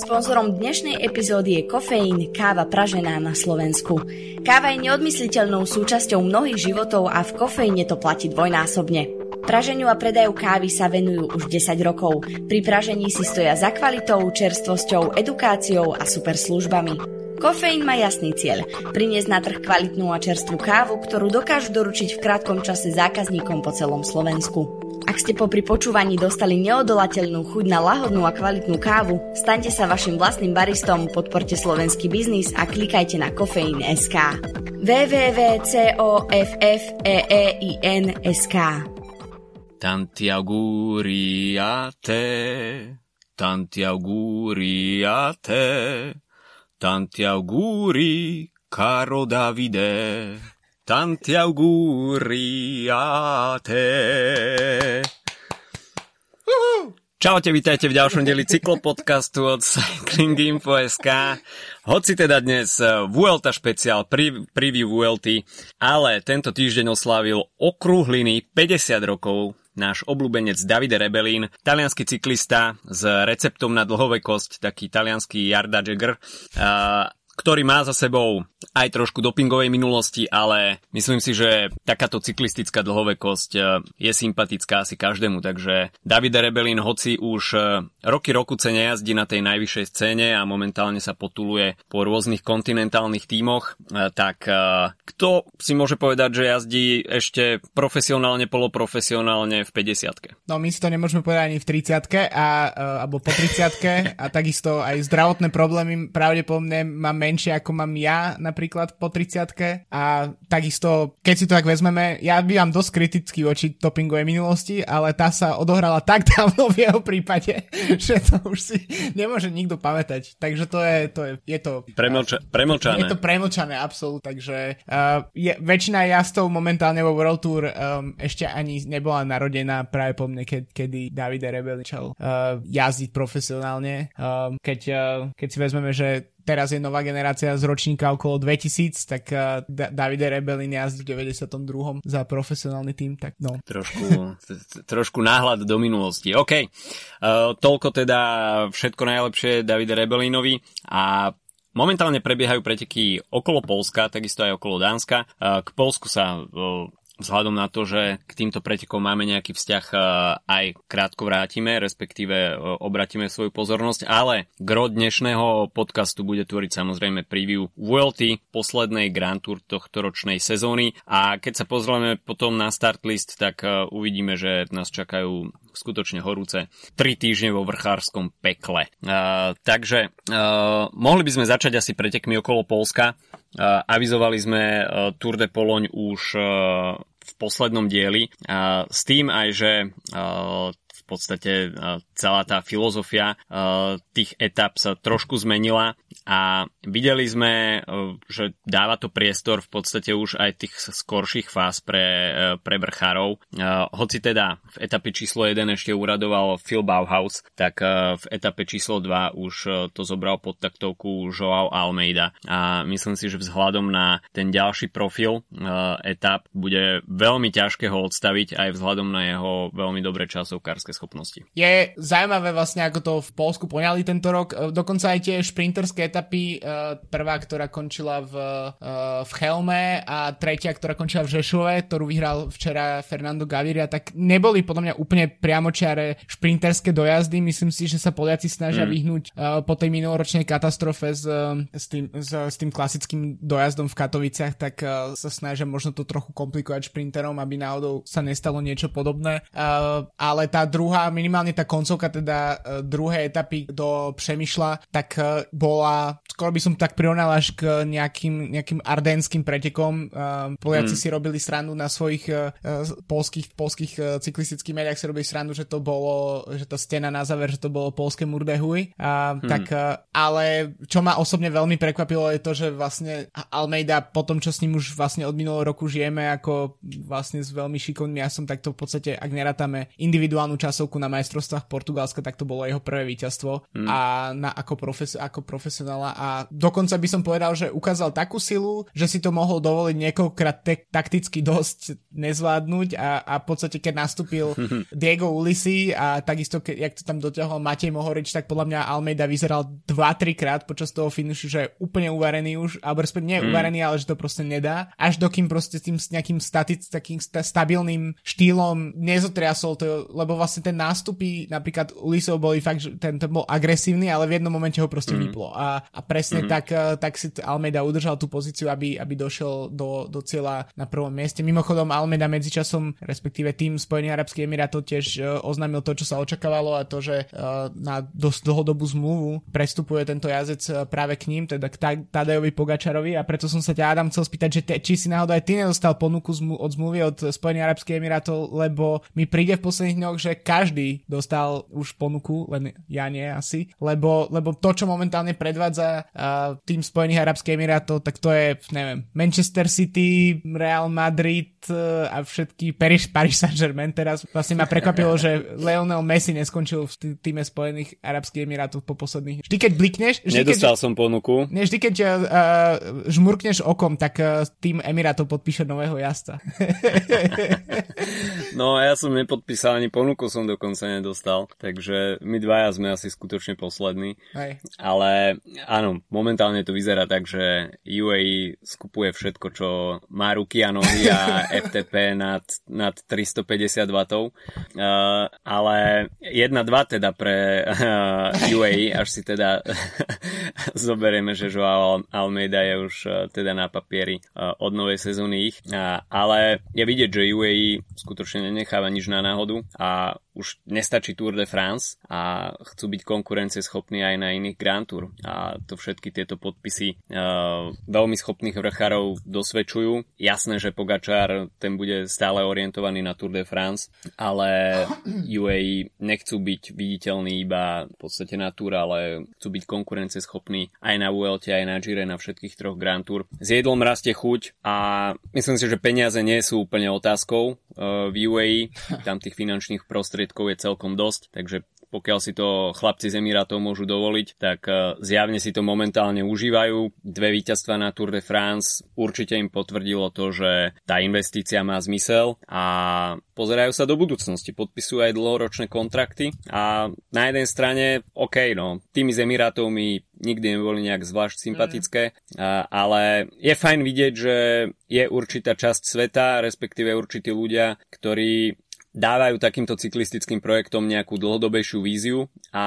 Sponzorom dnešnej epizódy je kofeín, káva pražená na Slovensku. Káva je neodmysliteľnou súčasťou mnohých životov a v kofeíne to platí dvojnásobne. Praženiu a predaju kávy sa venujú už 10 rokov. Pri pražení si stoja za kvalitou, čerstvosťou, edukáciou a super službami. Kofeín má jasný cieľ – priniesť na trh kvalitnú a čerstvú kávu, ktorú dokážu doručiť v krátkom čase zákazníkom po celom Slovensku. Ak ste popri počúvaní dostali neodolateľnú chuť na lahodnú a kvalitnú kávu, staňte sa vašim vlastným baristom, podporte slovenský biznis a klikajte na kofeín.sk www.coffeein.sk Tanti auguri a te, tanti auguri a te, tanti auguri, caro Davide. Tanti auguri a te. Čaute, vítajte v ďalšom deli cyklopodcastu od Cyclinginfo.sk. Hoci teda dnes Vuelta špeciál, preview Vuelty, ale tento týždeň oslávil okrúhliny 50 rokov náš obľúbenec Davide Rebelín, talianský cyklista s receptom na dlhovekosť, taký talianský Jarda Jagger ktorý má za sebou aj trošku dopingovej minulosti, ale myslím si, že takáto cyklistická dlhovekosť e, je sympatická asi každému, takže David Rebelin, hoci už e, roky roku ce nejazdí na tej najvyššej scéne a momentálne sa potuluje po rôznych kontinentálnych tímoch, e, tak kto si môže povedať, že jazdí ešte profesionálne, poloprofesionálne v 50 No my si to nemôžeme povedať ani v 30 a, alebo po 30 a takisto aj zdravotné problémy. Pravdepodobne máme menšie ako mám ja napríklad po 30 a takisto, keď si to tak vezmeme, ja bývam dosť kritický voči dopingovej minulosti, ale tá sa odohrala tak dávno v jeho prípade, že to už si nemôže nikto pamätať. Takže to je, to je, je to... Premlča, premlčané. Je to premlčané, absolút. Takže uh, je, väčšina jazdov momentálne vo World Tour um, ešte ani nebola narodená práve po mne, keď, kedy Davide Rebel začal uh, jazdiť profesionálne. Um, keď, uh, keď si vezmeme, že teraz je nová generácia z ročníka okolo 2000, tak uh, Davide Rebelin jazdí v 92. za profesionálny tým, tak no. Trošku, trošku náhľad do minulosti. OK, uh, toľko teda všetko najlepšie Davide Rebelinovi a Momentálne prebiehajú preteky okolo Polska, takisto aj okolo Dánska. K Polsku sa vzhľadom na to, že k týmto pretekom máme nejaký vzťah e, aj krátko vrátime, respektíve e, obratíme svoju pozornosť, ale gro dnešného podcastu bude tvoriť samozrejme preview VLT, poslednej Grand Tour tohto ročnej sezóny a keď sa pozrieme potom na start list, tak e, uvidíme, že nás čakajú skutočne horúce 3 týždne vo vrchárskom pekle. Uh, takže uh, mohli by sme začať asi pretekmi okolo Polska. Uh, avizovali sme uh, Tour de Pologne už uh, v poslednom dieli. S tým aj, že podstate celá tá filozofia tých etap sa trošku zmenila a videli sme, že dáva to priestor v podstate už aj tých skorších fáz pre, pre vrchárov. Hoci teda v etape číslo 1 ešte uradoval Phil Bauhaus, tak v etape číslo 2 už to zobral pod taktovku Joao Almeida a myslím si, že vzhľadom na ten ďalší profil etap bude veľmi ťažké ho odstaviť aj vzhľadom na jeho veľmi dobré časovkárske schopnosti. Je zaujímavé vlastne, ako to v Polsku poňali tento rok. E, dokonca aj tie šprinterské etapy, e, prvá, ktorá končila v, e, v Chelme a tretia, ktorá končila v Žešove, ktorú vyhral včera Fernando Gaviria, tak neboli podľa mňa úplne priamočiare šprinterské dojazdy. Myslím si, že sa Poliaci snažia mm. vyhnúť po tej minuloročnej katastrofe s, s, tým, s, s tým klasickým dojazdom v Katoviciach, tak sa snažia možno to trochu komplikovať šprinterom, aby náhodou sa nestalo niečo podobné. Ale tá druhá, minimálne tá koncovka teda uh, druhej etapy do Přemýšľa, tak uh, bola, skoro by som tak prirovnal až k nejakým, nejakým ardenským pretekom. Uh, Poliaci mm. si robili srandu na svojich polských, polských cyklistických médiách si robili srandu, že to bolo, že to stena na záver, že to bolo polské Murdehuj. Uh, mm. Tak, ale čo ma osobne veľmi prekvapilo je to, že vlastne Almeida po tom, čo s ním už vlastne od minulého roku žijeme ako vlastne s veľmi šikovným jasom, tak to v podstate, ak nerátame individuálnu časť časovku na majstrovstvách Portugalska, tak to bolo jeho prvé víťazstvo mm. a na, ako, profes, ako profesionála a dokonca by som povedal, že ukázal takú silu, že si to mohol dovoliť niekoľkrát te- takticky dosť nezvládnuť a, a v podstate keď nastúpil Diego Ulisi a takisto, ke, jak to tam dotiahol Matej Mohorič, tak podľa mňa Almeida vyzeral 2-3 krát počas toho finišu, že je úplne uvarený už, alebo respektíve nie mm. uvarený, ale že to proste nedá. Až dokým proste s tým nejakým static, takým sta- stabilným štýlom nezotriasol to, lebo vlastne ten nástupy napríklad Ulisov boli fakt, že ten, ten bol agresívny, ale v jednom momente ho proste mm. vyplo. A, a presne mm. tak, eh, tak si Almeida udržal tú pozíciu, aby, aby došiel do, do cieľa na prvom mieste. Mimochodom Almeida medzičasom, respektíve tým Spojených Arabských Emirátov tiež uh, oznámil to, čo sa očakávalo a to, že uh, na dosť dlhodobú zmluvu prestupuje tento jazdec práve k ním, teda k Tadejovi Pogačarovi a preto som sa ťa Adam chcel spýtať, že te, či si náhodou aj ty nedostal ponuku od zmluvy od Spojených Arabských Emirátov, lebo mi príde v posledných dňoch, že každý dostal už ponuku, len ja nie asi, lebo, lebo to, čo momentálne predvádza uh, tým Spojených Arabských Emirátov, tak to je, neviem, Manchester City, Real Madrid a všetky Paris, Paris Saint-Germain teraz. Vlastne ma prekvapilo, že Lionel Messi neskončil v týme Spojených Arabských Emirátov po posledných. Vždy, keď blikneš... Vždy, Nedostal keď, som ponuku. Nie, vždy, keď uh, žmurkneš okom, tak uh, tým Emirátov podpíše nového jazda. no, ja som nepodpísal ani ponuku som dokonca nedostal, takže my dvaja sme asi skutočne poslední. Hej. Ale áno, momentálne to vyzerá tak, že UAE skupuje všetko, čo má ruky a nohy a FTP nad, nad 350 W. Uh, ale 1-2 teda pre uh, UAE, až si teda zoberieme, že Joao Almeida je už uh, teda na papieri uh, od novej sezóny ich. Uh, ale je vidieť, že UAE skutočne nenecháva nič na náhodu a už nestačí Tour de France a chcú byť konkurencieschopní aj na iných Grand Tour a to všetky tieto podpisy uh, veľmi schopných vrchárov dosvedčujú. Jasné, že Pogačár ten bude stále orientovaný na Tour de France, ale UAE nechcú byť viditeľní iba v podstate na Tour, ale chcú byť konkurencieschopní aj na Vuelte, aj na Gire, na všetkých troch Grand Tour. S jedlom rastie chuť a myslím si, že peniaze nie sú úplne otázkou uh, v UAE, tam tých finančných prostriedkov prostriedkov je celkom dosť, takže pokiaľ si to chlapci z Emirátov môžu dovoliť, tak e, zjavne si to momentálne užívajú. Dve víťazstva na Tour de France určite im potvrdilo to, že tá investícia má zmysel a pozerajú sa do budúcnosti, podpisujú aj dlhoročné kontrakty a na jednej strane, OK, no, tými z Emirátov mi nikdy neboli nejak zvlášť sympatické, mm. ale je fajn vidieť, že je určitá časť sveta, respektíve určití ľudia, ktorí dávajú takýmto cyklistickým projektom nejakú dlhodobejšiu víziu a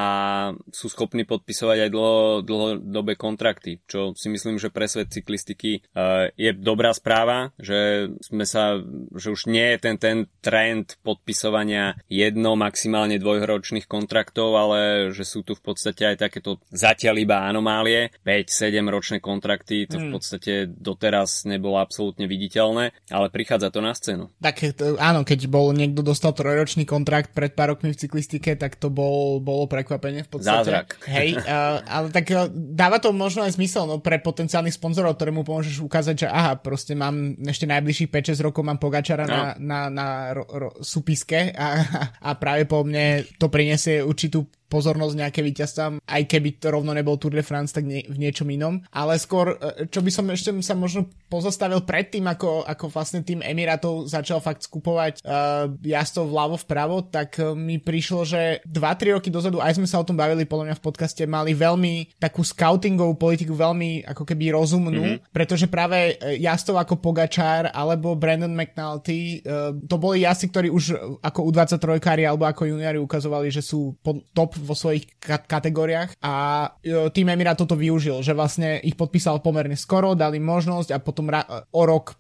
sú schopní podpisovať aj dlho, dlhodobé kontrakty, čo si myslím, že pre svet cyklistiky uh, je dobrá správa, že sme sa, že už nie je ten, ten trend podpisovania jedno, maximálne dvojročných kontraktov, ale že sú tu v podstate aj takéto zatiaľ iba anomálie, 5-7 ročné kontrakty, to v hmm. podstate doteraz nebolo absolútne viditeľné, ale prichádza to na scénu. Tak áno, keď bol niekto do dostal trojročný kontrakt pred pár rokmi v cyklistike, tak to bol, bolo prekvapenie v podstate. Zázrak. Hej, uh, ale tak uh, dáva to možno aj zmysel no, pre potenciálnych sponzorov, ktorému pomôžeš ukázať, že aha, proste mám ešte najbližších 5-6 rokov mám Pogačara no. na, na, na ro, ro, súpiske a, a práve po mne to prinesie určitú pozornosť nejaké víťazstvám, aj keby to rovno nebol Tour de France, tak nie, v niečom inom. Ale skôr, e, čo by som ešte sa možno pozastavil predtým, ako, ako vlastne tým Emirátov začal fakt skupovať uh, jazdcov vľavo vpravo, tak uh, mi prišlo, že 2-3 roky dozadu, aj sme sa o tom bavili podľa mňa v podcaste, mali veľmi takú scoutingovú politiku, veľmi ako keby rozumnú, mm-hmm. pretože práve jazdcov ako Pogačár alebo Brandon McNulty, uh, to boli jazdci, ktorí už ako U23 alebo ako juniori ukazovali, že sú top vo svojich kategóriách a e, tým Emirátov to využil, že vlastne ich podpísal pomerne skoro, dali možnosť a potom ra- o rok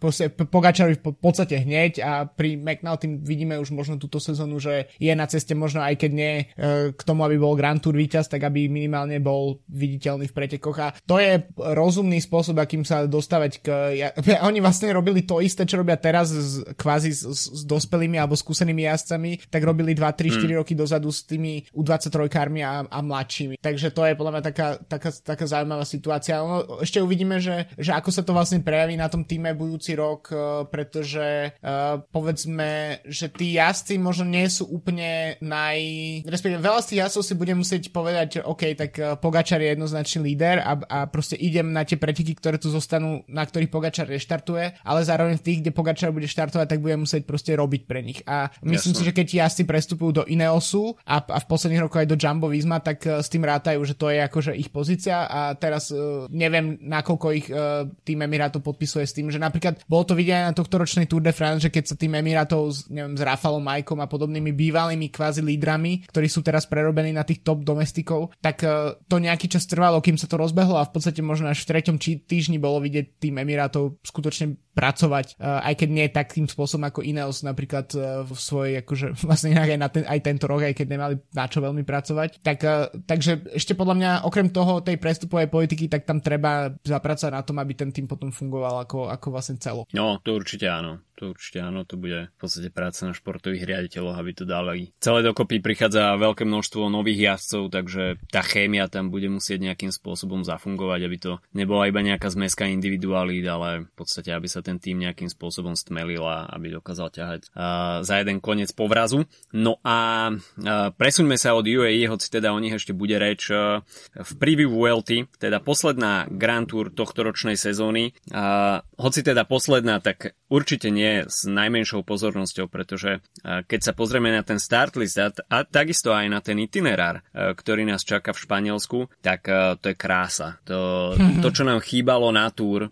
Pogačarovi v podstate hneď a pri McNulty vidíme už možno túto sezónu, že je na ceste možno aj keď nie e, k tomu, aby bol Grand Tour víťaz, tak aby minimálne bol viditeľný v pretekoch a to je rozumný spôsob, akým sa dostávať k... Ja, oni vlastne robili to isté, čo robia teraz z, kvázi s, s dospelými alebo skúsenými jazdcami, tak robili 2, 3, 4 hmm. roky dozadu s tými U23 trojkármi a, a mladšími. Takže to je podľa mňa taká, taká, taká zaujímavá situácia. No, ešte uvidíme, že, že ako sa to vlastne prejaví na tom týme budúci rok, uh, pretože uh, povedzme, že tí jazdci možno nie sú úplne naj... Respektíve veľa z tých jazdcov si bude musieť povedať, že OK, tak uh, Pogačar je jednoznačný líder a, a proste idem na tie preteky, ktoré tu zostanú, na ktorých Pogačar reštartuje, ale zároveň v tých, kde Pogačar bude štartovať, tak bude musieť proste robiť pre nich. A myslím Jasne. si, že keď jazdci prestupujú do Ineosu a, a v posledných rokoch aj do Jumbo Visma, tak uh, s tým rátajú, že to je akože ich pozícia a teraz uh, neviem, nakoľko ich uh, tým Emirátov podpisuje s tým, že napríklad bolo to vidieť na tohto ročnej Tour de France, že keď sa tým Emirátov s, neviem, s Rafalom Majkom a podobnými bývalými kvázi lídrami, ktorí sú teraz prerobení na tých top domestikov, tak to nejaký čas trvalo, kým sa to rozbehlo a v podstate možno až v treťom týždni bolo vidieť tým Emirátov skutočne pracovať, aj keď nie takým spôsobom ako Ineos napríklad v svojej, akože vlastne aj, na ten, aj tento rok, aj keď nemali na čo veľmi pracovať. Tak, uh, takže ešte podľa mňa okrem toho tej prestupovej politiky, tak tam treba zapracovať na tom, aby ten tým potom fungoval ako, ako vlastne celo. No, to určite áno to určite áno, to bude v podstate práca na športových riaditeľoch, aby to dali. Celé dokopy prichádza veľké množstvo nových jazdcov, takže tá chémia tam bude musieť nejakým spôsobom zafungovať, aby to nebola iba nejaká zmeska individualít, ale v podstate, aby sa ten tým nejakým spôsobom stmelil a aby dokázal ťahať uh, za jeden koniec povrazu. No a uh, presuňme sa od UAE, hoci teda o nich ešte bude reč uh, v preview VLT, teda posledná Grand Tour tohto ročnej sezóny. Uh, hoci teda posledná, tak určite nie s najmenšou pozornosťou, pretože keď sa pozrieme na ten start list a, a takisto aj na ten itinerár, ktorý nás čaká v Španielsku, tak to je krása. To, to čo nám chýbalo na túr,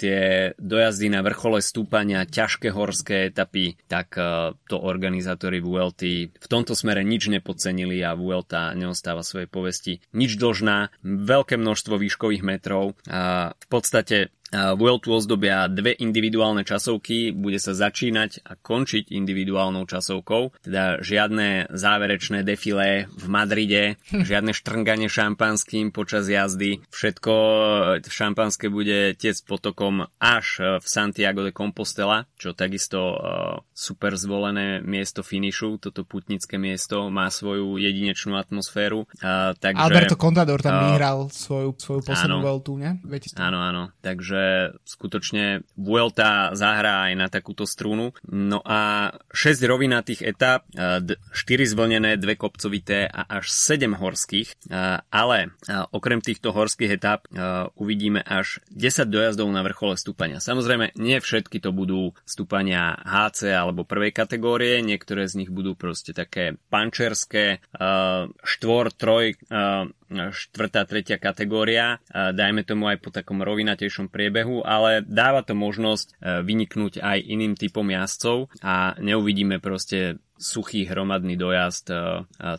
tie dojazdy na vrchole stúpania, ťažké horské etapy, tak to organizátori VLT v tomto smere nič nepodcenili a VLT neostáva svojej povesti nič dlžná, veľké množstvo výškových metrov. V podstate Vueltu ozdobia dve individuálne časovky, bude sa začínať a končiť individuálnou časovkou, teda žiadne záverečné defilé v Madride, žiadne štrnganie šampanským počas jazdy, všetko šampanské bude tiec potokom až v Santiago de Compostela, čo takisto uh, super zvolené miesto finišu, toto putnické miesto má svoju jedinečnú atmosféru. Takže, Alberto Contador tam vyhral svoju, svoju poslednú Vueltu, ne? Áno, áno, takže že skutočne Vuelta zahrá aj na takúto strunu. No a 6 rovinatých etap, 4 zvlnené, 2 kopcovité a až 7 horských, ale okrem týchto horských etap uvidíme až 10 dojazdov na vrchole stúpania. Samozrejme, nie všetky to budú stúpania HC alebo prvej kategórie, niektoré z nich budú proste také pančerské, štvor, troj štvrtá, tretia kategória, dajme tomu aj po takom rovinatejšom priebehu, ale dáva to možnosť e, vyniknúť aj iným typom jazdcov a neuvidíme proste suchý hromadný dojazd e,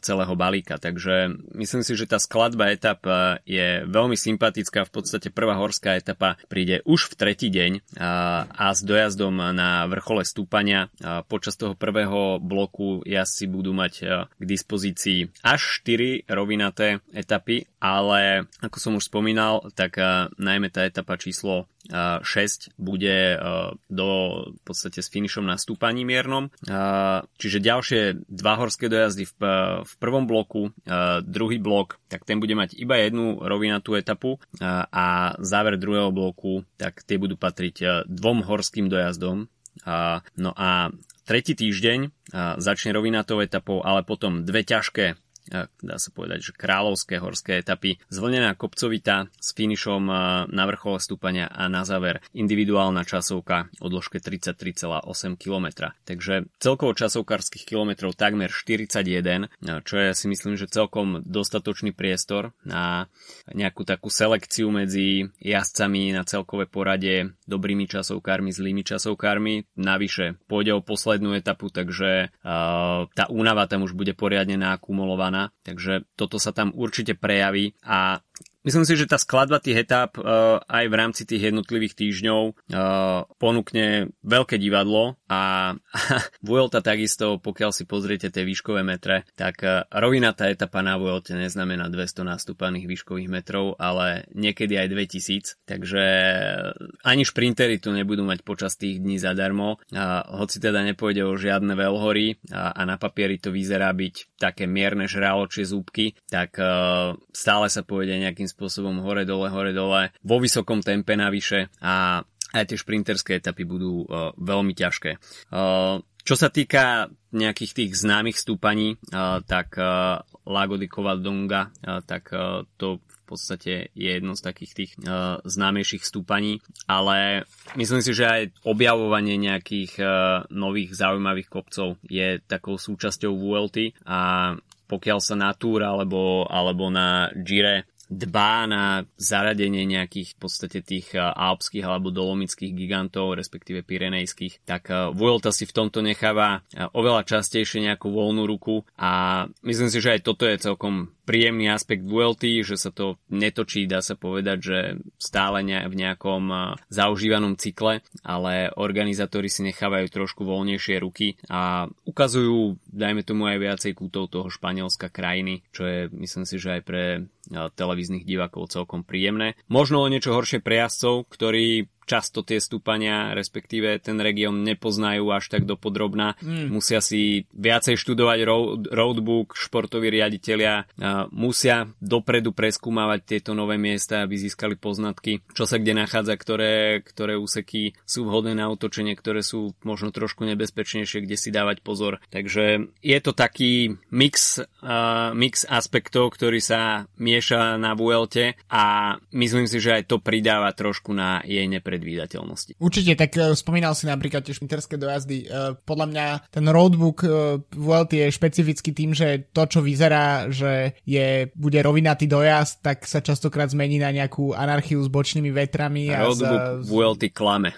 celého balíka. Takže myslím si, že tá skladba etap e, je veľmi sympatická. V podstate prvá horská etapa príde už v tretí deň a s dojazdom na vrchole stúpania počas toho prvého bloku jazdci budú mať k dispozícii až 4 rovinaté etapy, ale ako som už spomínal, tak najmä tá etapa číslo 6 bude do v podstate s finišom na stúpaní miernom. Čiže ďalšie dva horské dojazdy v, v prvom bloku, druhý blok, tak ten bude mať iba jednu rovinatú etapu a záver druhého bloku, tak tie budú patriť dvom horským dojazdom. No a tretí týždeň začne rovinatou etapou, ale potom dve ťažké dá sa povedať, že kráľovské horské etapy, zvlnená kopcovita s finišom na vrchole stúpania a na záver individuálna časovka o dĺžke 33,8 km. Takže celkovo časovkárskych kilometrov takmer 41, čo je si myslím, že celkom dostatočný priestor na nejakú takú selekciu medzi jazdcami na celkové porade, dobrými časovkármi, zlými časovkármi. Navyše pôjde o poslednú etapu, takže uh, tá únava tam už bude poriadne naakumulovaná strana, takže toto sa tam určite prejaví. A myslím si, že tá skladba tých etap uh, aj v rámci tých jednotlivých týždňov uh, ponúkne veľké divadlo. A Vuelta takisto, pokiaľ si pozriete tie výškové metre, tak uh, rovinatá etapa na Vuelte neznamená 200 nastúpaných výškových metrov, ale niekedy aj 2000, takže ani šprintery tu nebudú mať počas tých dní zadarmo, hoci teda nepôjde o žiadne veľhory a na papieri to vyzerá byť také mierne žraločie zúbky, tak uh, stále sa pôjde nejakým spôsobom hore-dole, hore-dole, vo vysokom tempe navyše a aj tie šprinterské etapy budú uh, veľmi ťažké. Uh, čo sa týka nejakých tých známych stúpaní, tak Lago di Covadonga, tak to podstate je jedno z takých tých uh, známejších stúpaní, ale myslím si, že aj objavovanie nejakých uh, nových zaujímavých kopcov je takou súčasťou VLT a pokiaľ sa na Tour alebo, alebo na Gire dbá na zaradenie nejakých v podstate tých eh, alpských alebo dolomických gigantov, respektíve pirenejských, tak eh, Vuelta si v tomto necháva eh, oveľa častejšie nejakú voľnú ruku a myslím si, že aj toto je celkom príjemný aspekt Vuelty, že sa to netočí, dá sa povedať, že stále v nejakom zaužívanom cykle, ale organizátori si nechávajú trošku voľnejšie ruky a ukazujú, dajme tomu aj viacej kútov toho Španielska krajiny, čo je myslím si, že aj pre televíznych divákov celkom príjemné. Možno o niečo horšie pre jazdcov, ktorí často tie stúpania, respektíve ten región nepoznajú až tak dopodrobná. Mm. Musia si viacej študovať road, roadbook, športoví riaditeľia musia dopredu preskúmavať tieto nové miesta, aby získali poznatky, čo sa kde nachádza, ktoré, ktoré úseky sú vhodné na otočenie, ktoré sú možno trošku nebezpečnejšie, kde si dávať pozor. Takže je to taký mix, uh, mix aspektov, ktorý sa mieša na Vuelte a myslím si, že aj to pridáva trošku na jej nepred predvídateľnosti. Určite, tak uh, spomínal si napríklad tie šprinterské dojazdy. Uh, podľa mňa ten roadbook uh, Vuelty je špecificky tým, že to, čo vyzerá, že je, bude rovinatý dojazd, tak sa častokrát zmení na nejakú anarchiu s bočnými vetrami. A roadbook z, Vuelty klame.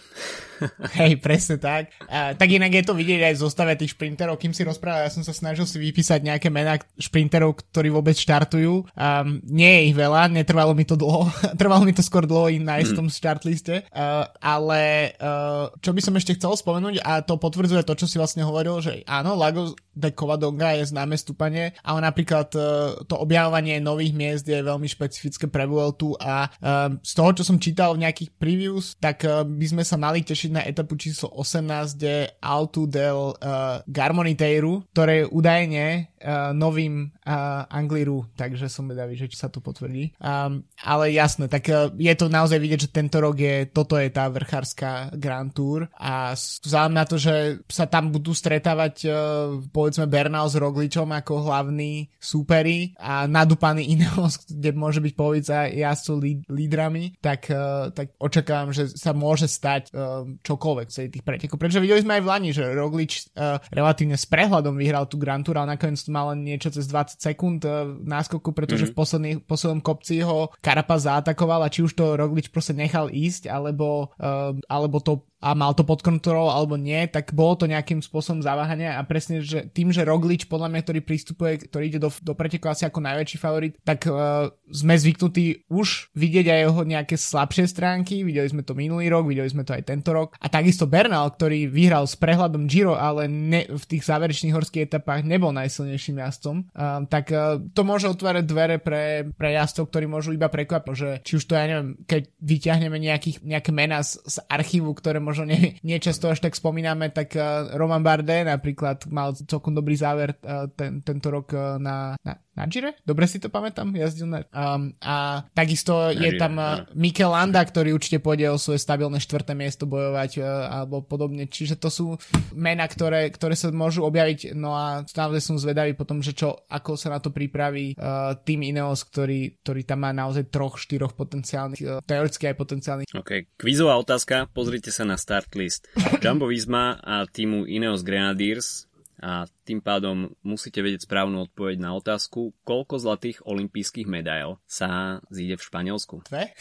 Hej, presne tak. A, tak inak je to vidieť aj v zostave tých šprinterov. Kým si rozprával, ja som sa snažil si vypísať nejaké mená šprinterov, ktorí vôbec štartujú. Um, nie je ich veľa, netrvalo mi to dlho. Trvalo mi to skôr dlho ich nájsť v tom štartliste. Uh, ale uh, čo by som ešte chcel spomenúť, a to potvrdzuje to, čo si vlastne hovoril, že áno, Lagos de Covadonga je známe stúpanie, ale napríklad uh, to objavovanie nových miest je veľmi špecifické pre Vueltu a uh, z toho, čo som čítal v nejakých previews, tak uh, by sme sa mali tešiť na etapu číslo 18, kde Altu del uh, Garmoniteiru, ktoré je údajne uh, novým uh, Angliru, takže som vedavý, že či sa to potvrdí. Um, ale jasné, tak uh, je to naozaj vidieť, že tento rok je, toto je tá vrchárska Grand Tour a vzhľadom na to, že sa tam budú stretávať uh, povedzme Bernal s Rogličom ako hlavní súperi a nadúpaný Ineos, kde môže byť povedza jazdcov lídrami, tak, uh, tak očakávam, že sa môže stať uh, čokoľvek z tých pretekov. Pretože videli sme aj v Lani, že Roglič uh, relatívne s prehľadom vyhral tú Grand Tour, ale nakoniec mal len niečo cez 20 sekúnd uh, náskoku, pretože mm-hmm. v posledný, poslednom kopci ho Karapa zaatakoval a či už to Roglič proste nechal ísť, alebo, uh, alebo to a mal to pod kontrolou alebo nie, tak bolo to nejakým spôsobom zaváhania a presne, že tým, že Roglič podľa mňa, ktorý prístupuje, ktorý ide do, do preteku asi ako najväčší favorit, tak uh, sme zvyknutí už vidieť aj jeho nejaké slabšie stránky, videli sme to minulý rok, videli sme to aj tento rok. A takisto Bernal, ktorý vyhral s prehľadom Giro, ale ne, v tých záverečných horských etapách nebol najsilnejším jazdcom, uh, tak uh, to môže otvárať dvere pre, pre jazdcov, ktorí môžu iba prekvapiť, že či už to ja neviem, keď vyťahneme nejakých, nejaké mená z, z archívu, ktoré možno nie, niečasto až tak spomíname, tak uh, Roman Bardet napríklad mal celkom dobrý záver uh, ten, tento rok uh, na, na, na Gire? Dobre si to pamätám? Jazdil na... Um, a takisto na je Gire, tam uh, Mikel Landa, ktorý určite pôjde o svoje stabilné štvrté miesto bojovať uh, alebo podobne. Čiže to sú mená, ktoré, ktoré sa môžu objaviť. No a naozaj som zvedavý potom, že čo, ako sa na to pripraví uh, tým Ineos, ktorý, ktorý tam má naozaj troch, štyroch potenciálnych, uh, teoreticky aj potenciálnych. OK, kvízová otázka. Pozrite sa na start list. Jumbo Visma a týmu Ineos Grenadiers a tým pádom musíte vedieť správnu odpoveď na otázku, koľko zlatých olympijských medail sa zíde v Španielsku. Dve?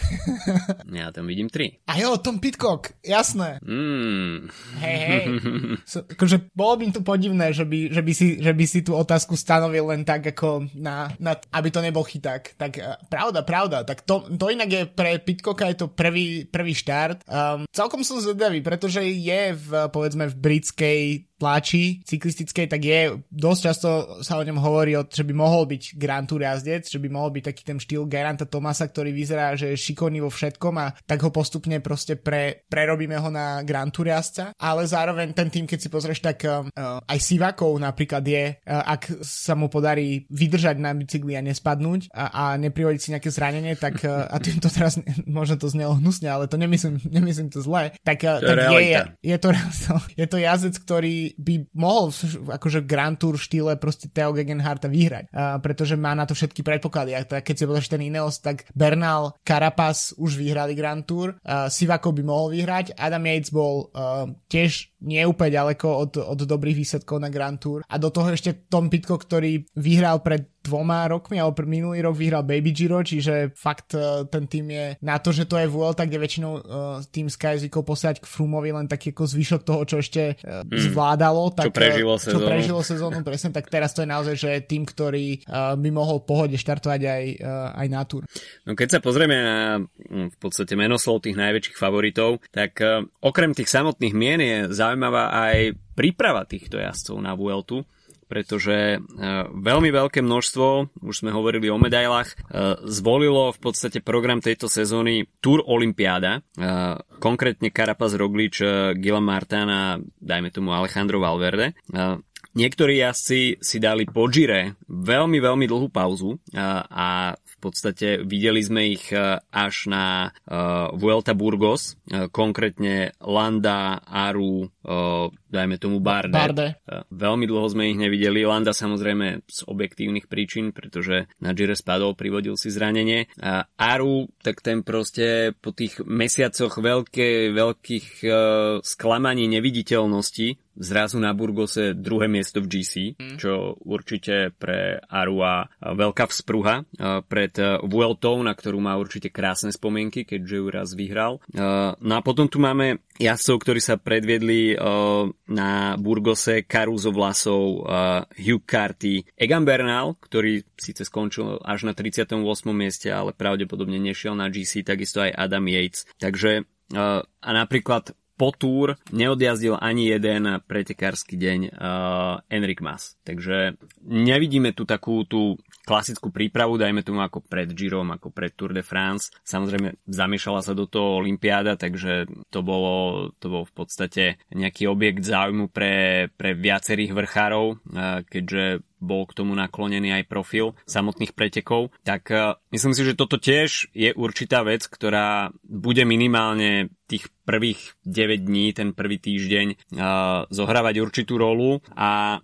ja tam vidím tri. A jo, Tom Pitcock, jasné. Mm. Hej, hej. So, akože bolo by to podivné, že by, že, by si, že by si tú otázku stanovil len tak, ako na, na aby to nebol chyták. Tak uh, pravda, pravda. Tak to, to inak je pre Pitcocka je to prvý, prvý štart. Um, celkom som zvedavý, pretože je v, povedzme, v britskej tlači cyklistickej, tak je, dosť často sa o ňom hovorí, že by mohol byť Grand Tour jazdec, že by mohol byť taký ten štýl Geranta Tomasa, ktorý vyzerá, že je šikovný vo všetkom a tak ho postupne proste pre, prerobíme ho na Grand Tour jazdca, ale zároveň ten tým, keď si pozrieš, tak uh, aj Sivakov napríklad je, uh, ak sa mu podarí vydržať na bicykli a nespadnúť a, a neprivodiť si nejaké zranenie, tak uh, a tým to teraz možno to znelo hnusne, ale to nemyslím, nemyslím to zle, tak, uh, tak je, je, je, to, je to jazdec, ktorý by mohol akože Grand Tour štýle proste Theo Gegenharta vyhrať, uh, pretože má na to všetky predpoklady. A keď si pozrieš ten Ineos, tak Bernal, Carapaz už vyhrali Grand Tour, uh, Sivako by mohol vyhrať, Adam Yates bol uh, tiež nie ďaleko od, od dobrých výsledkov na Grand Tour a do toho ešte Tom Pitko, ktorý vyhral pred dvoma rokmi, alebo minulý rok vyhral Baby Giro, čiže fakt uh, ten tým je na to, že to je Vuelta, kde väčšinou uh, tým Sky zvykol posiať k Frumovi len taký ako zvyšok toho, čo ešte uh, mm. zvládalo. Tak, čo prežilo sezónu. Čo prežilo sezónu, presne, tak teraz to je naozaj, že tým, ktorý uh, by mohol v pohode štartovať aj, uh, aj na túr. No keď sa pozrieme na hm, v podstate menoslov tých najväčších favoritov, tak uh, okrem tých samotných mien je zaujímavá aj príprava týchto jazdcov na Vueltu pretože e, veľmi veľké množstvo, už sme hovorili o medailách, e, zvolilo v podstate program tejto sezóny Tour Olympiáda, e, konkrétne Carapaz Roglič, Gila Martin a dajme tomu Alejandro Valverde. Niektorí jazdci si dali po Gire veľmi, veľmi dlhú pauzu a, a v podstate videli sme ich až na uh, Vuelta Burgos, uh, konkrétne Landa, Aru, uh, dajme tomu Barde. Barde. Veľmi dlho sme ich nevideli. Landa samozrejme z objektívnych príčin, pretože na Gire spadol, privodil si zranenie. A Aru, tak ten proste po tých mesiacoch veľké, veľkých uh, sklamaní neviditeľnosti zrazu na Burgose druhé miesto v GC, mm. čo určite pre Arua veľká vzpruha pred Vueltou, na ktorú má určite krásne spomienky, keďže ju raz vyhral. No a potom tu máme jazdcov, ktorí sa predviedli na Burgose, Caruso Vlasov, Hugh Carty, Egan Bernal, ktorý síce skončil až na 38. mieste, ale pravdepodobne nešiel na GC, takisto aj Adam Yates. Takže a napríklad po túr neodjazdil ani jeden pretekársky deň uh, Enric Mas. Takže nevidíme tu takú tú klasickú prípravu, dajme tomu ako pred Girom, ako pred Tour de France. Samozrejme, zamiešala sa do toho Olympiáda, takže to bolo, to bolo v podstate nejaký objekt záujmu pre, pre viacerých vrchárov, uh, keďže bol k tomu naklonený aj profil samotných pretekov, tak uh, myslím si, že toto tiež je určitá vec, ktorá bude minimálne tých prvých 9 dní, ten prvý týždeň uh, zohrávať určitú rolu a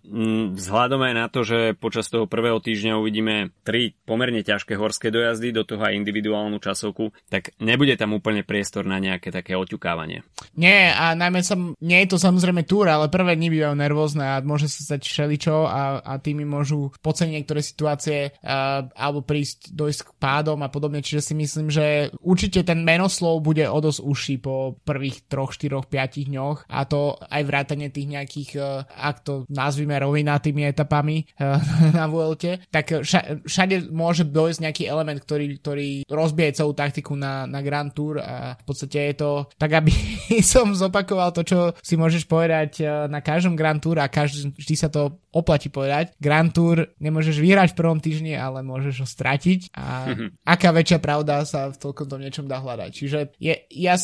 vzhľadom aj na to, že počas toho prvého týždňa uvidíme tri pomerne ťažké horské dojazdy, do toho aj individuálnu časovku, tak nebude tam úplne priestor na nejaké také oťukávanie. Nie, a najmä sa, nie je to samozrejme túr, ale prvé dni bývajú nervózne a môže sa stať všeličo a, a môžu podceniť niektoré situácie uh, alebo prísť, dojsť k pádom a podobne, čiže si myslím, že určite ten menoslov bude o dosť uší po prvých 3, 4, 5 dňoch. A to aj vrátane tých nejakých, uh, ak to nazvime rovinatými etapami uh, na Vuelte, tak ša, všade môže dojsť nejaký element, ktorý, ktorý rozbije celú taktiku na, na Grand Tour. A v podstate je to tak, aby som zopakoval to, čo si môžeš povedať na každom Grand Tour a každý, vždy sa to oplatí povedať. Grand Tour nemôžeš vyhrať v prvom týždni, ale môžeš ho stratiť a aká väčšia pravda sa v toľkom niečom dá hľadať. Čiže je, ja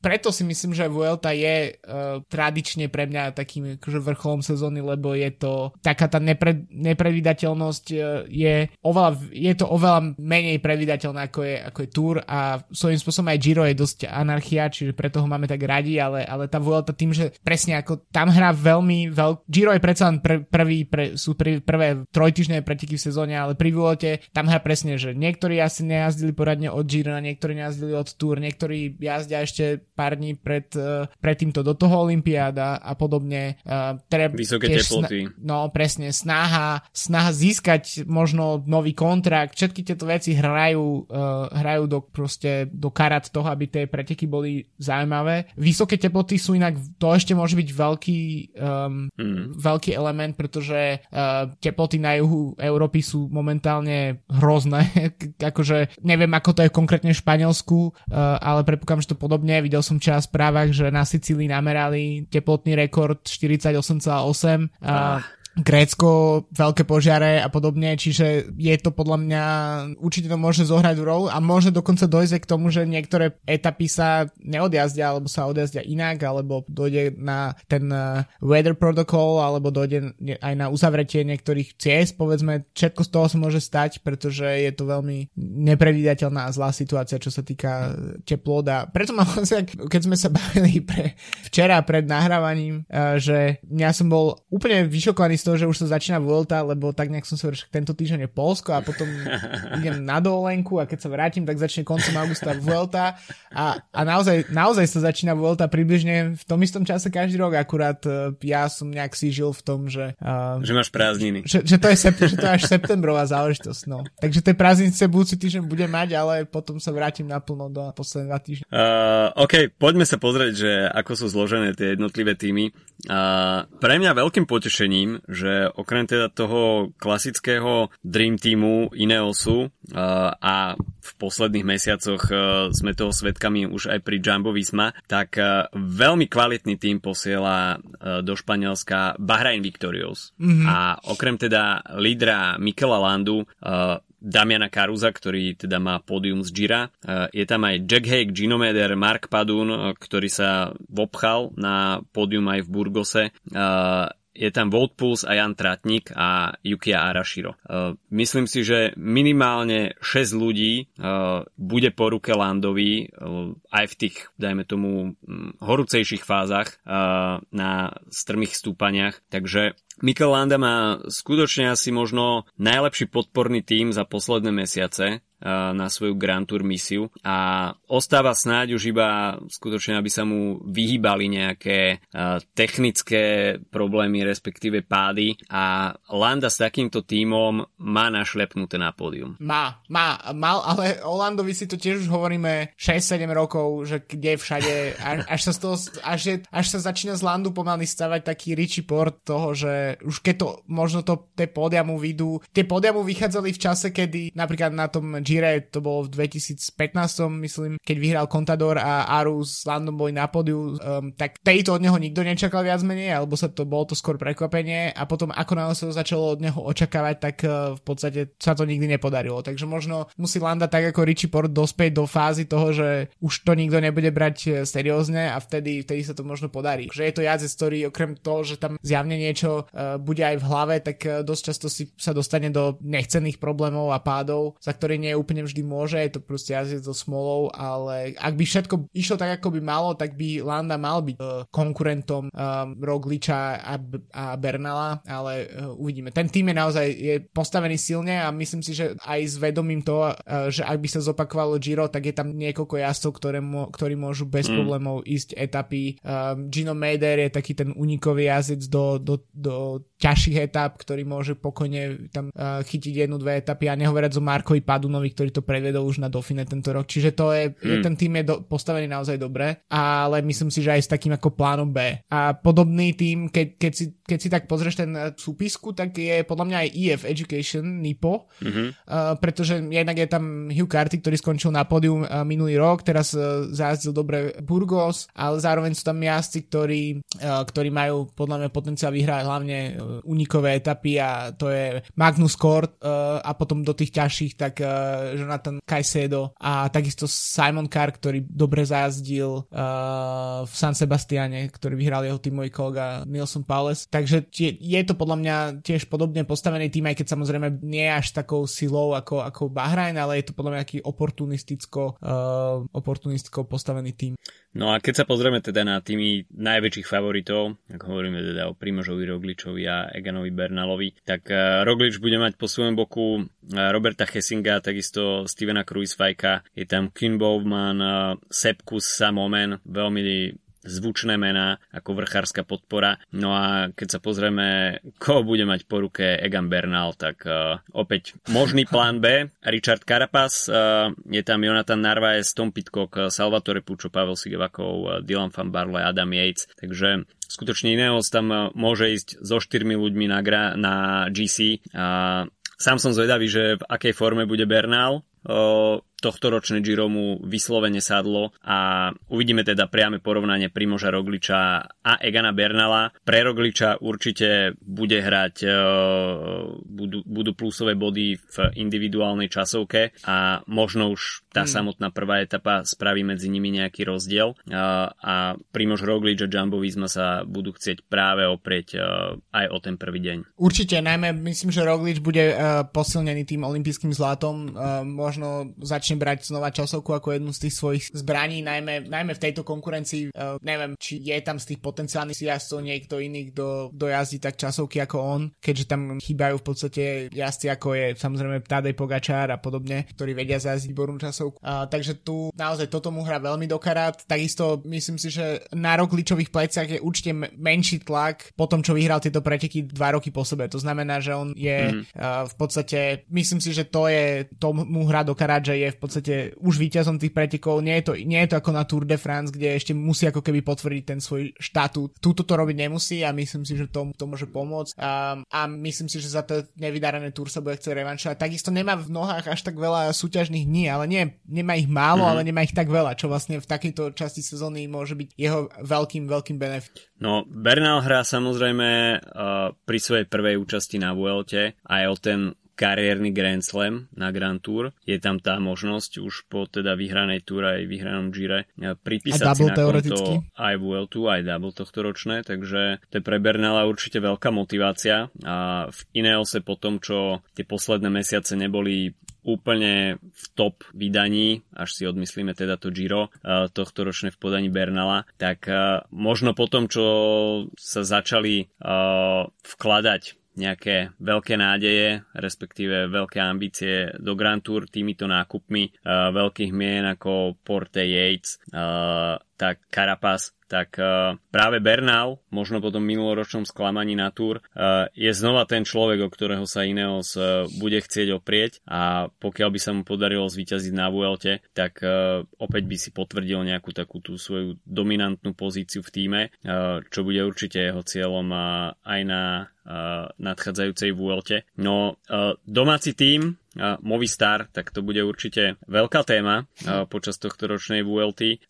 preto si myslím, že Vuelta je uh, tradične pre mňa takým akože vrcholom sezóny, lebo je to taká tá nepre, nepredvídateľnosť uh, je, oveľa, je to oveľa menej predvídateľné ako je, ako je Tour a svojím spôsobom aj Giro je dosť anarchia, čiže preto ho máme tak radi, ale, ale tá Vuelta tým, že presne ako tam hrá veľmi veľ... Giro je predsa len pr- prvý, pre, sú pr- prvé trojtyžné preteky v sezóne, ale pri Vuelte tam hrá presne, že niektorí asi nejazdili poradne od Giro, niektorí nejazdili od Tour, niektorí jazdia ešte pár dní pred, uh, pred týmto do toho Olympiáda a podobne. Uh, treba Vysoké teploty. Sna- no presne, snaha, snaha získať možno nový kontrakt, všetky tieto veci hrajú, uh, hrajú do, proste, do karat toho, aby tie preteky boli zaujímavé. Vysoké teploty sú inak, to ešte môže byť veľký, um, mm. veľký element, pretože uh, teploty na juhu Európy sú momentálne hrozné. akože neviem, ako to je konkrétne v Španielsku, uh, ale predpokladám, že to podobne. Videl som čas správach, že na Sicílii namerali teplotný rekord 48,8. Uh, Grécko, veľké požiare a podobne, čiže je to podľa mňa, určite to môže zohrať rolu a môže dokonca dojsť k tomu, že niektoré etapy sa neodjazdia, alebo sa odjazdia inak, alebo dojde na ten uh, weather protocol, alebo dojde aj na uzavretie niektorých ciest, povedzme, všetko z toho sa môže stať, pretože je to veľmi nepredvídateľná a zlá situácia, čo sa týka teplot a preto mám keď sme sa bavili pre, včera pred nahrávaním, uh, že ja som bol úplne vyšokovaný z toho, že už sa začína Vuelta, lebo tak nejak som si hovoril, tento týždeň je Polsko a potom idem na dovolenku a keď sa vrátim, tak začne koncom augusta Vuelta a, a naozaj, naozaj sa začína Vuelta približne v tom istom čase každý rok, akurát uh, ja som nejak si žil v tom, že... Uh, že máš prázdniny. Že, že, to je sept, že to je až septembrová záležitosť, no. Takže tie prázdnice budúci týždeň budem mať, ale potom sa vrátim naplno do posledných dva týždne. Uh, OK, poďme sa pozrieť, že ako sú zložené tie jednotlivé týmy. Uh, pre mňa veľkým potešením, že okrem teda toho klasického Dream Teamu Ineosu a v posledných mesiacoch uh, sme toho svetkami už aj pri Jumbo Visma, tak uh, veľmi kvalitný tým posiela do Španielska Bahrain Victorious. Mm-hmm. A okrem teda lídra Mikela Landu Damiana Karuza, ktorý teda má pódium z Gira. Je tam aj Jack Haig, Ginomeder, Mark Padun, ktorý sa vopchal na pódium aj v Burgose je tam Volt Pulse a Jan Tratnik a Yukia Arashiro. Uh, myslím si, že minimálne 6 ľudí uh, bude po ruke Landovi uh, aj v tých, dajme tomu, horúcejších fázach na strmých stúpaniach. Takže Mikel Landa má skutočne asi možno najlepší podporný tím za posledné mesiace na svoju Grand Tour misiu. A ostáva snáď už iba skutočne, aby sa mu vyhýbali nejaké technické problémy, respektíve pády. A Landa s takýmto tímom má našlepnuté na pódium. Má, má, mal, ale o Landovi si to tiež už hovoríme 6-7 rokov, že kde všade, až, sa z toho, až, je, až sa začína z Landu pomaly stavať taký Richie Port toho, že už keď to, možno to tie pódia mu vidú, tie pódia mu vychádzali v čase, kedy napríklad na tom Gire, to bolo v 2015, myslím, keď vyhral Contador a Arus s Landom boli na podiu, um, tak tejto od neho nikto nečakal viac menej, alebo sa to bolo to skôr prekvapenie a potom ako náhle sa to začalo od neho očakávať, tak uh, v podstate sa to nikdy nepodarilo. Takže možno musí Landa tak ako Richie Port dospieť do fázy toho, že už to nikto nebude brať uh, seriózne a vtedy, vtedy sa to možno podarí. Že je to jazdec, ktorý okrem toho, že tam zjavne niečo uh, bude aj v hlave, tak uh, dosť často si sa dostane do nechcených problémov a pádov, za ktoré nie je úplne vždy môže, je to proste jazdec so smolou, ale ak by všetko išlo tak, ako by malo, tak by Landa mal byť uh, konkurentom um, Rogliča a, a Bernala, ale uh, uvidíme. Ten tým je naozaj je postavený silne a myslím si, že aj s vedomím toho, uh, že ak by sa zopakovalo Giro, tak je tam niekoľko jazdcov, ktoré ktorí môžu bez mm. problémov ísť etapy. Um, Gino Mader je taký ten unikový jazdec do, do, do ťažších etap, ktorý môže pokojne tam uh, chytiť jednu, dve etapy a nehovoriac o Markovi Padunovi, ktorý to predvedol už na Dauphine tento rok. Čiže to je, mm. ten tým je do, postavený naozaj dobre, ale myslím si, že aj s takým ako plánom B. A podobný tým, keď, keď, si, keď si tak pozrieš ten súpisku, tak je podľa mňa aj EF Education, NIPO, mm-hmm. uh, pretože jednak je tam Hugh Carty, ktorý skončil na pódium uh, minulý rok, teraz uh, zájazdil dobre Burgos, ale zároveň sú tam jazdci, ktorí, uh, ktorí majú podľa mňa potenciál vyhrať hlavne uh, unikové etapy a to je Magnus Kort uh, a potom do tých ťažších tak uh, Jonathan Caicedo a takisto Simon Carr, ktorý dobre zajazdil uh, v San Sebastiane, ktorý vyhral jeho tímový kolega Nilson Paules. Takže tie, je to podľa mňa tiež podobne postavený tým, aj keď samozrejme nie je až takou silou ako, ako Bahrain, ale je to podľa mňa aký oportunisticko, uh, oportunisticko postavený tým. No a keď sa pozrieme teda na tými najväčších favoritov, ako hovoríme teda o Primožovi Rogličovi a Eganovi Bernalovi, tak uh, Roglič bude mať po svojom boku uh, Roberta Hessinga, takisto Stevena Kruisfajka, je tam Kim Bowman, Sepkus Samomen, veľmi zvučné mená ako vrchárska podpora. No a keď sa pozrieme, koho bude mať po ruke Egan Bernal, tak uh, opäť možný plán B. Richard Carapaz, uh, je tam Jonathan Narvaez, Tom Pitcock, Salvatore Puccio, Pavel Sigevakov, uh, Dylan Van Barley, Adam Yates. Takže skutočne Ineos tam môže ísť so štyrmi ľuďmi na, gra, na GC. A sám som zvedavý, že v akej forme bude Bernal tohto ročné Giro mu vyslovene sadlo a uvidíme teda priame porovnanie Primoža Rogliča a Egana Bernala. Pre Rogliča určite bude hrať, e, budú, budú plusové body v individuálnej časovke a možno už tá hmm. samotná prvá etapa spraví medzi nimi nejaký rozdiel e, a Primož Roglič a Jumbo Visma sa budú chcieť práve oprieť e, aj o ten prvý deň. Určite, najmä myslím, že Roglič bude posilnený tým olympijským zlatom, možno začne začne brať znova časovku ako jednu z tých svojich zbraní, najmä, najmä v tejto konkurencii. Uh, neviem, či je tam z tých potenciálnych jazdcov niekto iný, kto dojazdí tak časovky ako on, keďže tam chýbajú v podstate jazdci ako je samozrejme Tadej Pogačár a podobne, ktorí vedia zajazdiť výbornú časovku. Uh, takže tu naozaj toto mu hrá veľmi dokarát. Takisto myslím si, že na rokličových pleciach je určite menší tlak po tom, čo vyhral tieto preteky dva roky po sebe. To znamená, že on je mm. uh, v podstate, myslím si, že to je, to mu hrá dokarát, že je v podstate už víťazom tých pretekov. Nie je, to, nie je to ako na Tour de France, kde ešte musí ako keby potvrdiť ten svoj štatút. Túto to robiť nemusí a myslím si, že to, to môže pomôcť. A, a myslím si, že za to nevydarené Tour sa bude chcieť revanšovať. Takisto nemá v nohách až tak veľa súťažných dní, ale nie, nemá ich málo, mm-hmm. ale nemá ich tak veľa, čo vlastne v takejto časti sezóny môže byť jeho veľkým, veľkým benefit. No, Bernal hrá samozrejme uh, pri svojej prvej účasti na Vuelte aj o ten kariérny Grand Slam na Grand Tour. Je tam tá možnosť už po teda vyhranej Tour aj vyhranom Gire e, pripísať si na konto aj Vueltu, aj double tohto ročné, takže to je pre Bernala určite veľká motivácia a v Ineose po tom, čo tie posledné mesiace neboli úplne v top vydaní, až si odmyslíme teda to Giro e, tohto ročné v podaní Bernala, tak e, možno po tom, čo sa začali vkladať nejaké veľké nádeje, respektíve veľké ambície do Grand Tour týmito nákupmi uh, veľkých mien ako Porte Yates, uh, tak Carapaz, tak uh, práve Bernal, možno po tom minuloročnom sklamaní na Tour, uh, je znova ten človek, o ktorého sa Ineos uh, bude chcieť oprieť a pokiaľ by sa mu podarilo zvíťaziť na Vuelte, tak opäť by si potvrdil nejakú takú tú svoju dominantnú pozíciu v týme, čo bude určite jeho cieľom aj na nadchádzajúcej Vuelte. No, domáci tým Movistar, tak to bude určite veľká téma počas tohto ročnej VLT.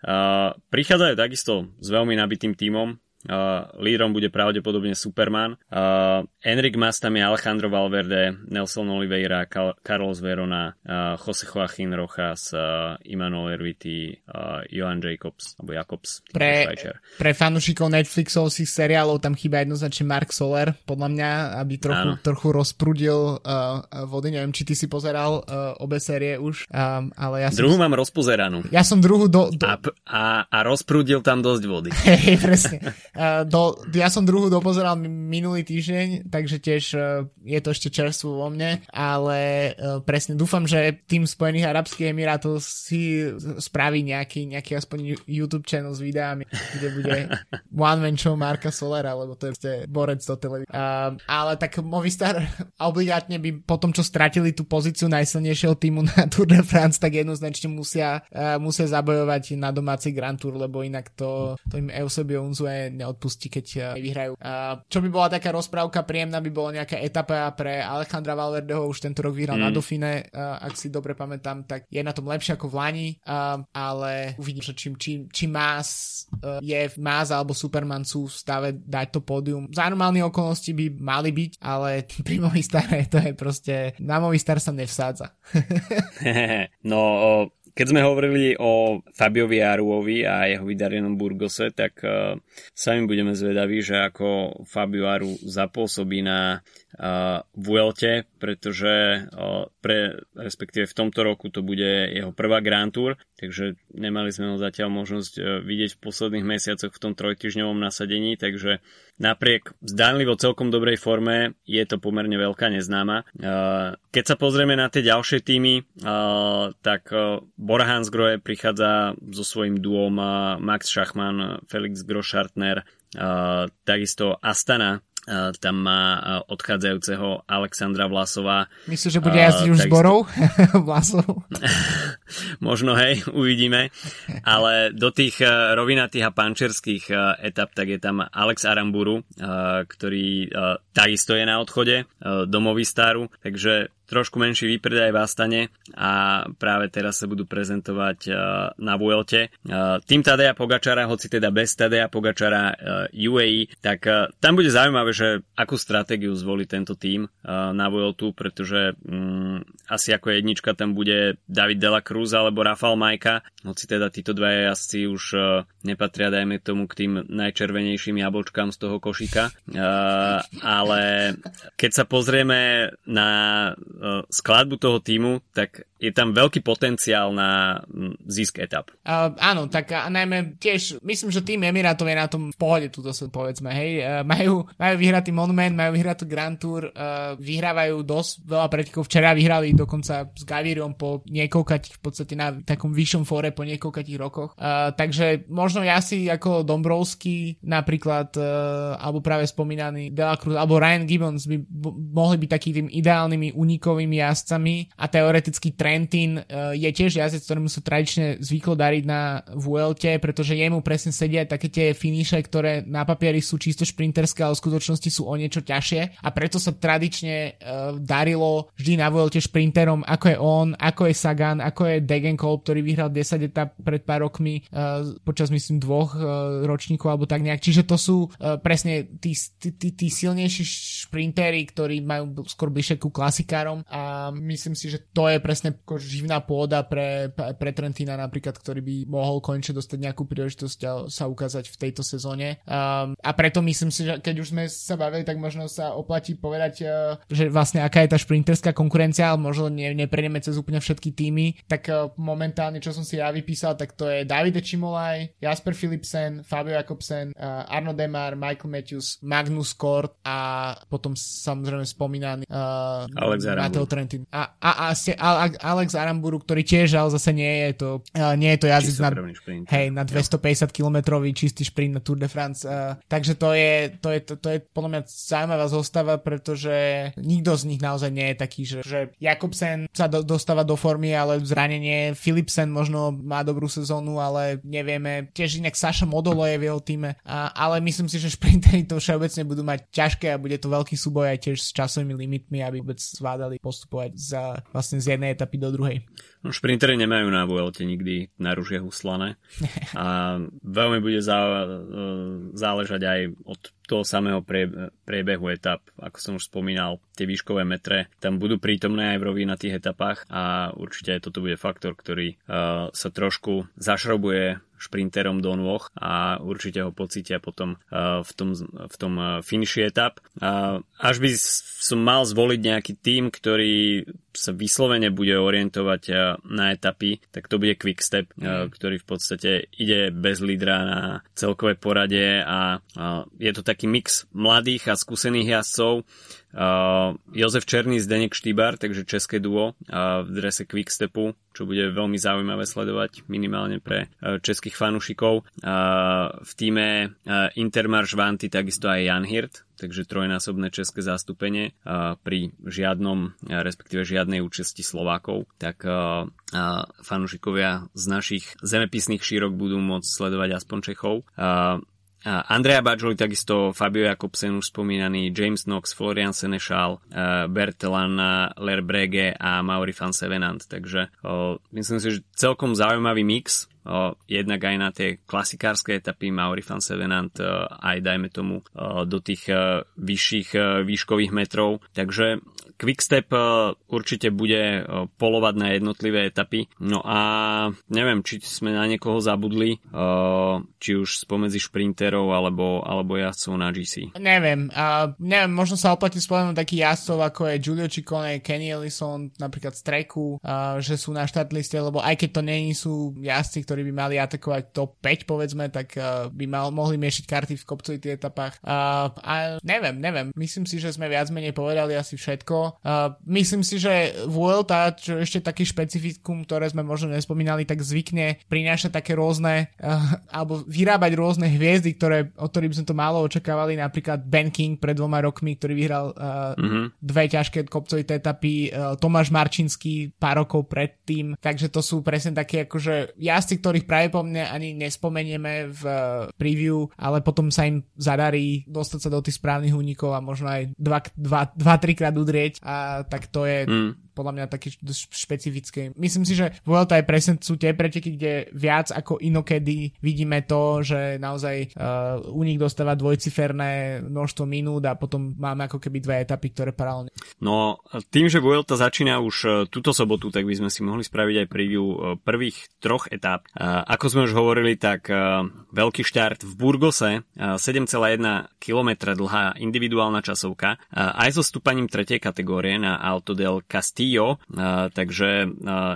Prichádzajú takisto s veľmi nabitým tímom. Uh, lídrom bude pravdepodobne Superman. Uh, Enric Mas tam je Alejandro Valverde, Nelson Oliveira, Carlos Verona, uh, Jose Joaquín Rojas, uh, Immanuel Erviti, uh, Johan Jacobs, alebo Jakobs. Pre, pre fanúšikov Netflixových seriálov tam chýba jednoznačne Mark Soler, podľa mňa, aby trochu, trochu rozprudil uh, vody. Neviem, či ty si pozeral uh, obe série už, um, ale ja som... Druhú mám rozpozeranú. Ja som druhú do... do... A, a, a rozprudil tam dosť vody. Hej, presne. Uh, do, ja som druhú dopozeral minulý týždeň, takže tiež uh, je to ešte čerstvo vo mne, ale uh, presne dúfam, že tým Spojených Arabských Emirátov si spraví nejaký, nejaký aspoň YouTube channel s videami, kde bude one man show Marka Solera, lebo to je borec do televízie. Ale tak Movistar obligátne by po tom, čo stratili tú pozíciu najsilnejšieho týmu na Tour de France, tak jednoznačne musia, musia zabojovať na domáci Grand Tour, lebo inak to, to im Eusebio Unzue neodpustí, keď uh, vyhrajú. Uh, čo by bola taká rozprávka príjemná, by bola nejaká etapa pre Alejandra Valverdeho, už tento rok vyhral mm. na Dauphine, uh, ak si dobre pamätám, tak je na tom lepšie ako v Lani, ale uvidím, že či, či, či Más je Más alebo Superman sú v stave dať to pódium. Za normálne okolnosti by mali byť, ale pri Movistare to je proste, na Movistar sa nevsádza. no, keď sme hovorili o Fabiovi Aruovi a jeho vydarenom Burgose, tak uh, sami budeme zvedaví, že ako Fabio Aru zapôsobí na Vuelte, pretože pre, respektíve v tomto roku to bude jeho prvá Grand Tour, takže nemali sme ho zatiaľ možnosť vidieť v posledných mesiacoch v tom trojtyžňovom nasadení, takže napriek zdánlivo celkom dobrej forme je to pomerne veľká neznáma. Keď sa pozrieme na tie ďalšie týmy, tak Bora Hansgrohe prichádza so svojím duom Max Schachmann, Felix Groschartner, takisto Astana tam má odchádzajúceho Alexandra Vlasova. Myslím, že bude jazdiť už zborov Vlasov? Možno, hej, uvidíme. Ale do tých rovinatých a pančerských etap tak je tam Alex Aramburu, ktorý takisto je na odchode do Movistaru, takže trošku menší výpredaj v Astane a práve teraz sa budú prezentovať uh, na Vuelte. Uh, tým Tadeja Pogačara, hoci teda bez Tadeja Pogačara UAE, tak uh, tam bude zaujímavé, že akú stratégiu zvolí tento tým na Vueltu, pretože um, asi ako jednička tam bude David Dela Cruz alebo Rafael Majka, hoci teda títo dva jazdci už nepatria, dajme tomu, k tým najčervenejším jablčkám z toho košíka. Ale keď sa pozrieme na skladbu toho týmu, tak je tam veľký potenciál na zisk etap. Uh, áno, tak a najmä tiež, myslím, že tým Emirátov je na tom v pohode, túto sa povedzme, hej. Uh, majú, majú vyhratý Monument, majú vyhratý Grand Tour, uh, vyhrávajú dosť veľa pretekov. Včera vyhrali dokonca s Gavirom po niekoľkých, v podstate na takom vyššom fóre po niekoľkých rokoch. Uh, takže možno ja si ako Dombrovský napríklad, uh, alebo práve spomínaný Delacruz, alebo Ryan Gibbons by b- mohli byť takými tým ideálnymi unikovými jazdcami a teoreticky trend Trentin uh, je tiež jazdec, ktorému sa tradične zvyklo dariť na Vuelte, pretože jemu presne sedia také tie finiše, ktoré na papieri sú čisto šprinterské, ale v skutočnosti sú o niečo ťažšie a preto sa tradične uh, darilo vždy na Vuelte šprinterom, ako je on, ako je Sagan, ako je Degenkolb, ktorý vyhral 10 etap pred pár rokmi uh, počas myslím dvoch ročníkov alebo tak nejak. Čiže to sú presne tí, tí, tí, tí silnejší šprintery, ktorí majú skôr bližšie ku klasikárom a myslím si, že to je presne ako živná pôda pre, pre Trentina napríklad, ktorý by mohol konečne dostať nejakú príležitosť a sa ukázať v tejto sezóne. Um, a preto myslím si, že keď už sme sa bavili, tak možno sa oplatí povedať, uh, že vlastne aká je tá šprinterská konkurencia, ale možno ne, neprejdeme cez úplne všetky týmy, tak uh, momentálne, čo som si ja vypísal, tak to je Davide Čimolaj, Jasper Philipsen, Fabio Jakobsen, uh, Arno Demar, Michael Matthews, Magnus Kort a potom samozrejme spomínaný uh, Mateo Trentin. A, a, a, a, a, Alex Aramburu, ktorý tiež ale zase nie je to, uh, nie je to jazdec na, hej, na 250 km čistý šprint na Tour de France. Uh, takže to je, to, je, to, to je podľa mňa zaujímavá zostava, pretože nikto z nich naozaj nie je taký, že, že Jakobsen sa do, dostáva do formy, ale zranenie, Philipsen možno má dobrú sezónu, ale nevieme. Tiež inak Saša Modolo je v jeho týme, ale myslím si, že šprintery to všeobecne budú mať ťažké a bude to veľký súboj aj tiež s časovými limitmi, aby vôbec zvládali postupovať za, vlastne z jednej etapy do druhej. No, šprintery nemajú na Vuelte nikdy na ružie huslané a veľmi bude zá, e, záležať aj od toho samého prie, priebehu etap. Ako som už spomínal, tie výškové metre tam budú prítomné aj v rovinatých etapách a určite aj toto bude faktor, ktorý uh, sa trošku zašrobuje šprinterom do nôh a určite ho pocítia potom uh, v tom, v tom uh, finiši etap. Až by som mal zvoliť nejaký tým, ktorý sa vyslovene bude orientovať na etapy, tak to bude Quickstep, mm. ktorý v podstate ide bez lídra na celkové porade a je to taký mix mladých a skúsených jazdcov, Uh, Jozef Černý, Zdenek Štýbar, takže české duo uh, v drese Quickstepu, čo bude veľmi zaujímavé sledovať minimálne pre uh, českých fanúšikov. Uh, v týme uh, Intermarš Vanty takisto aj Jan Hirt, takže trojnásobné české zastúpenie uh, pri žiadnom, uh, respektíve žiadnej účasti Slovákov, tak uh, fanúšikovia z našich zemepisných šírok budú môcť sledovať aspoň Čechov. Andrea Bajoli, takisto Fabio Jakobsen už spomínaný, James Knox, Florian Senešal, uh, Bertelan Lerbrege a Mauri van Sevenant. Takže myslím si, že celkom zaujímavý mix. Jednak aj na tie klasikárske etapy Mauri van Sevenant uh, aj dajme tomu uh, do tých uh, vyšších výškových metrov. Takže Quickstep určite bude polovať na jednotlivé etapy. No a neviem, či sme na niekoho zabudli, či už spomedzi šprinterov alebo, alebo jazdcov na GC. Neviem, uh, neviem, možno sa oplatí spomenúť takých jazdcov ako je Giulio Ciccone, Kenny Ellison, napríklad z Treku, že sú na štartliste, lebo aj keď to nie sú jazdci, ktorí by mali atakovať top 5 povedzme, tak uh, by mal, mohli miešiť karty v kopcovitých etapách. Uh, a neviem, neviem, myslím si, že sme viac menej povedali asi všetko. Uh, myslím si, že Vuelta, čo ešte taký špecifikum, ktoré sme možno nespomínali, tak zvykne prinášať také rôzne, uh, alebo vyrábať rôzne hviezdy, ktoré, od ktorých by sme to málo očakávali, napríklad Ben King pred dvoma rokmi, ktorý vyhral uh, mm-hmm. dve ťažké kopcovité etapy, uh, Tomáš Marčinský pár rokov predtým, takže to sú presne také akože jazdci, ktorých pravdepodobne ani nespomenieme v uh, preview, ale potom sa im zadarí dostať sa do tých správnych únikov a možno aj 2-3 krát udrieť a tak to je mm podľa mňa také špecifické. Myslím si, že Vuelta je presne sú tie preteky, kde viac ako inokedy vidíme to, že naozaj uh, dostáva dvojciferné množstvo minút a potom máme ako keby dve etapy, ktoré paralelne. No tým, že Vuelta začína už uh, túto sobotu, tak by sme si mohli spraviť aj preview uh, prvých troch etap. Uh, ako sme už hovorili, tak uh, veľký štart v Burgose, uh, 7,1 km dlhá individuálna časovka, uh, aj so stúpaním tretej kategórie na Alto del Castillo Castillo, takže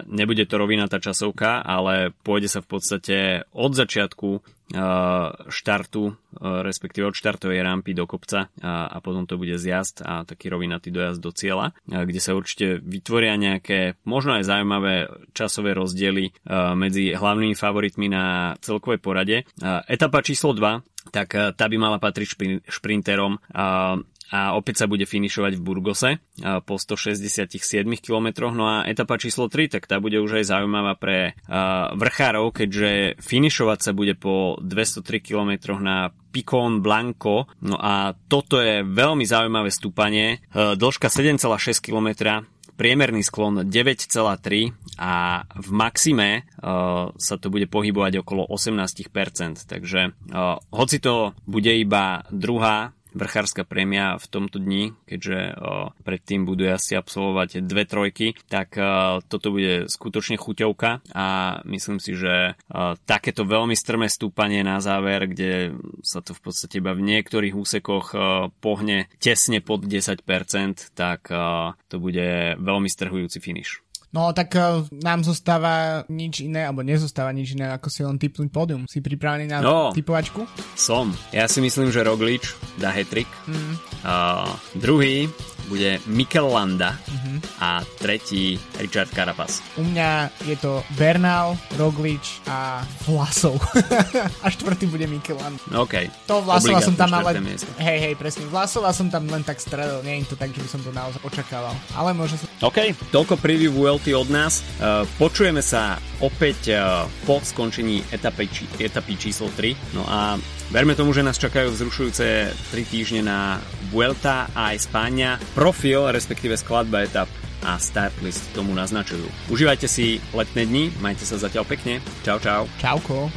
nebude to rovinatá časovka, ale pôjde sa v podstate od začiatku štartu, respektíve od štartovej rampy do kopca a, a potom to bude zjazd a taký rovinatý dojazd do cieľa, kde sa určite vytvoria nejaké možno aj zaujímavé časové rozdiely medzi hlavnými favoritmi na celkovej porade. Etapa číslo 2 tak tá by mala patriť šprinterom a opäť sa bude finišovať v Burgose po 167 km. No a etapa číslo 3, tak tá bude už aj zaujímavá pre vrchárov, keďže finišovať sa bude po 203 km na Picon Blanco. No a toto je veľmi zaujímavé stúpanie. Dĺžka 7,6 km, priemerný sklon 9,3 a v maxime uh, sa to bude pohybovať okolo 18%, takže uh, hoci to bude iba druhá vrchárska prémia v tomto dni, keďže o, predtým budú asi absolvovať dve trojky, tak o, toto bude skutočne chuťovka a myslím si, že o, takéto veľmi strmé stúpanie na záver, kde sa to v podstate iba v niektorých úsekoch pohne tesne pod 10%, tak to bude veľmi strhujúci finish. No tak uh, nám zostáva nič iné, alebo nezostáva nič iné, ako si len typnúť pódium. Si pripravený na no, typovačku? Som. Ja si myslím, že Roglič dá hetrik. Mm. Uh, druhý bude Mikel Landa mm-hmm. a tretí Richard Carapaz. U mňa je to Bernal, Roglič a Vlasov. a štvrtý bude Mikel Landa. OK. To Vlasova som tam ale... Hej, hej, presne. Vlasova som tam len tak stredil. Nie je to tak, že by som to naozaj očakával. Ale môže sa... OK, toľko preview VLT od nás. Uh, počujeme sa opäť uh, po skončení etapy, či, etapy číslo 3. No a verme tomu, že nás čakajú vzrušujúce 3 týždne na Vuelta a Espania. Profil, respektíve skladba etap a start list tomu naznačujú. Užívajte si letné dni, majte sa zatiaľ pekne. Čau, čau. Čauko.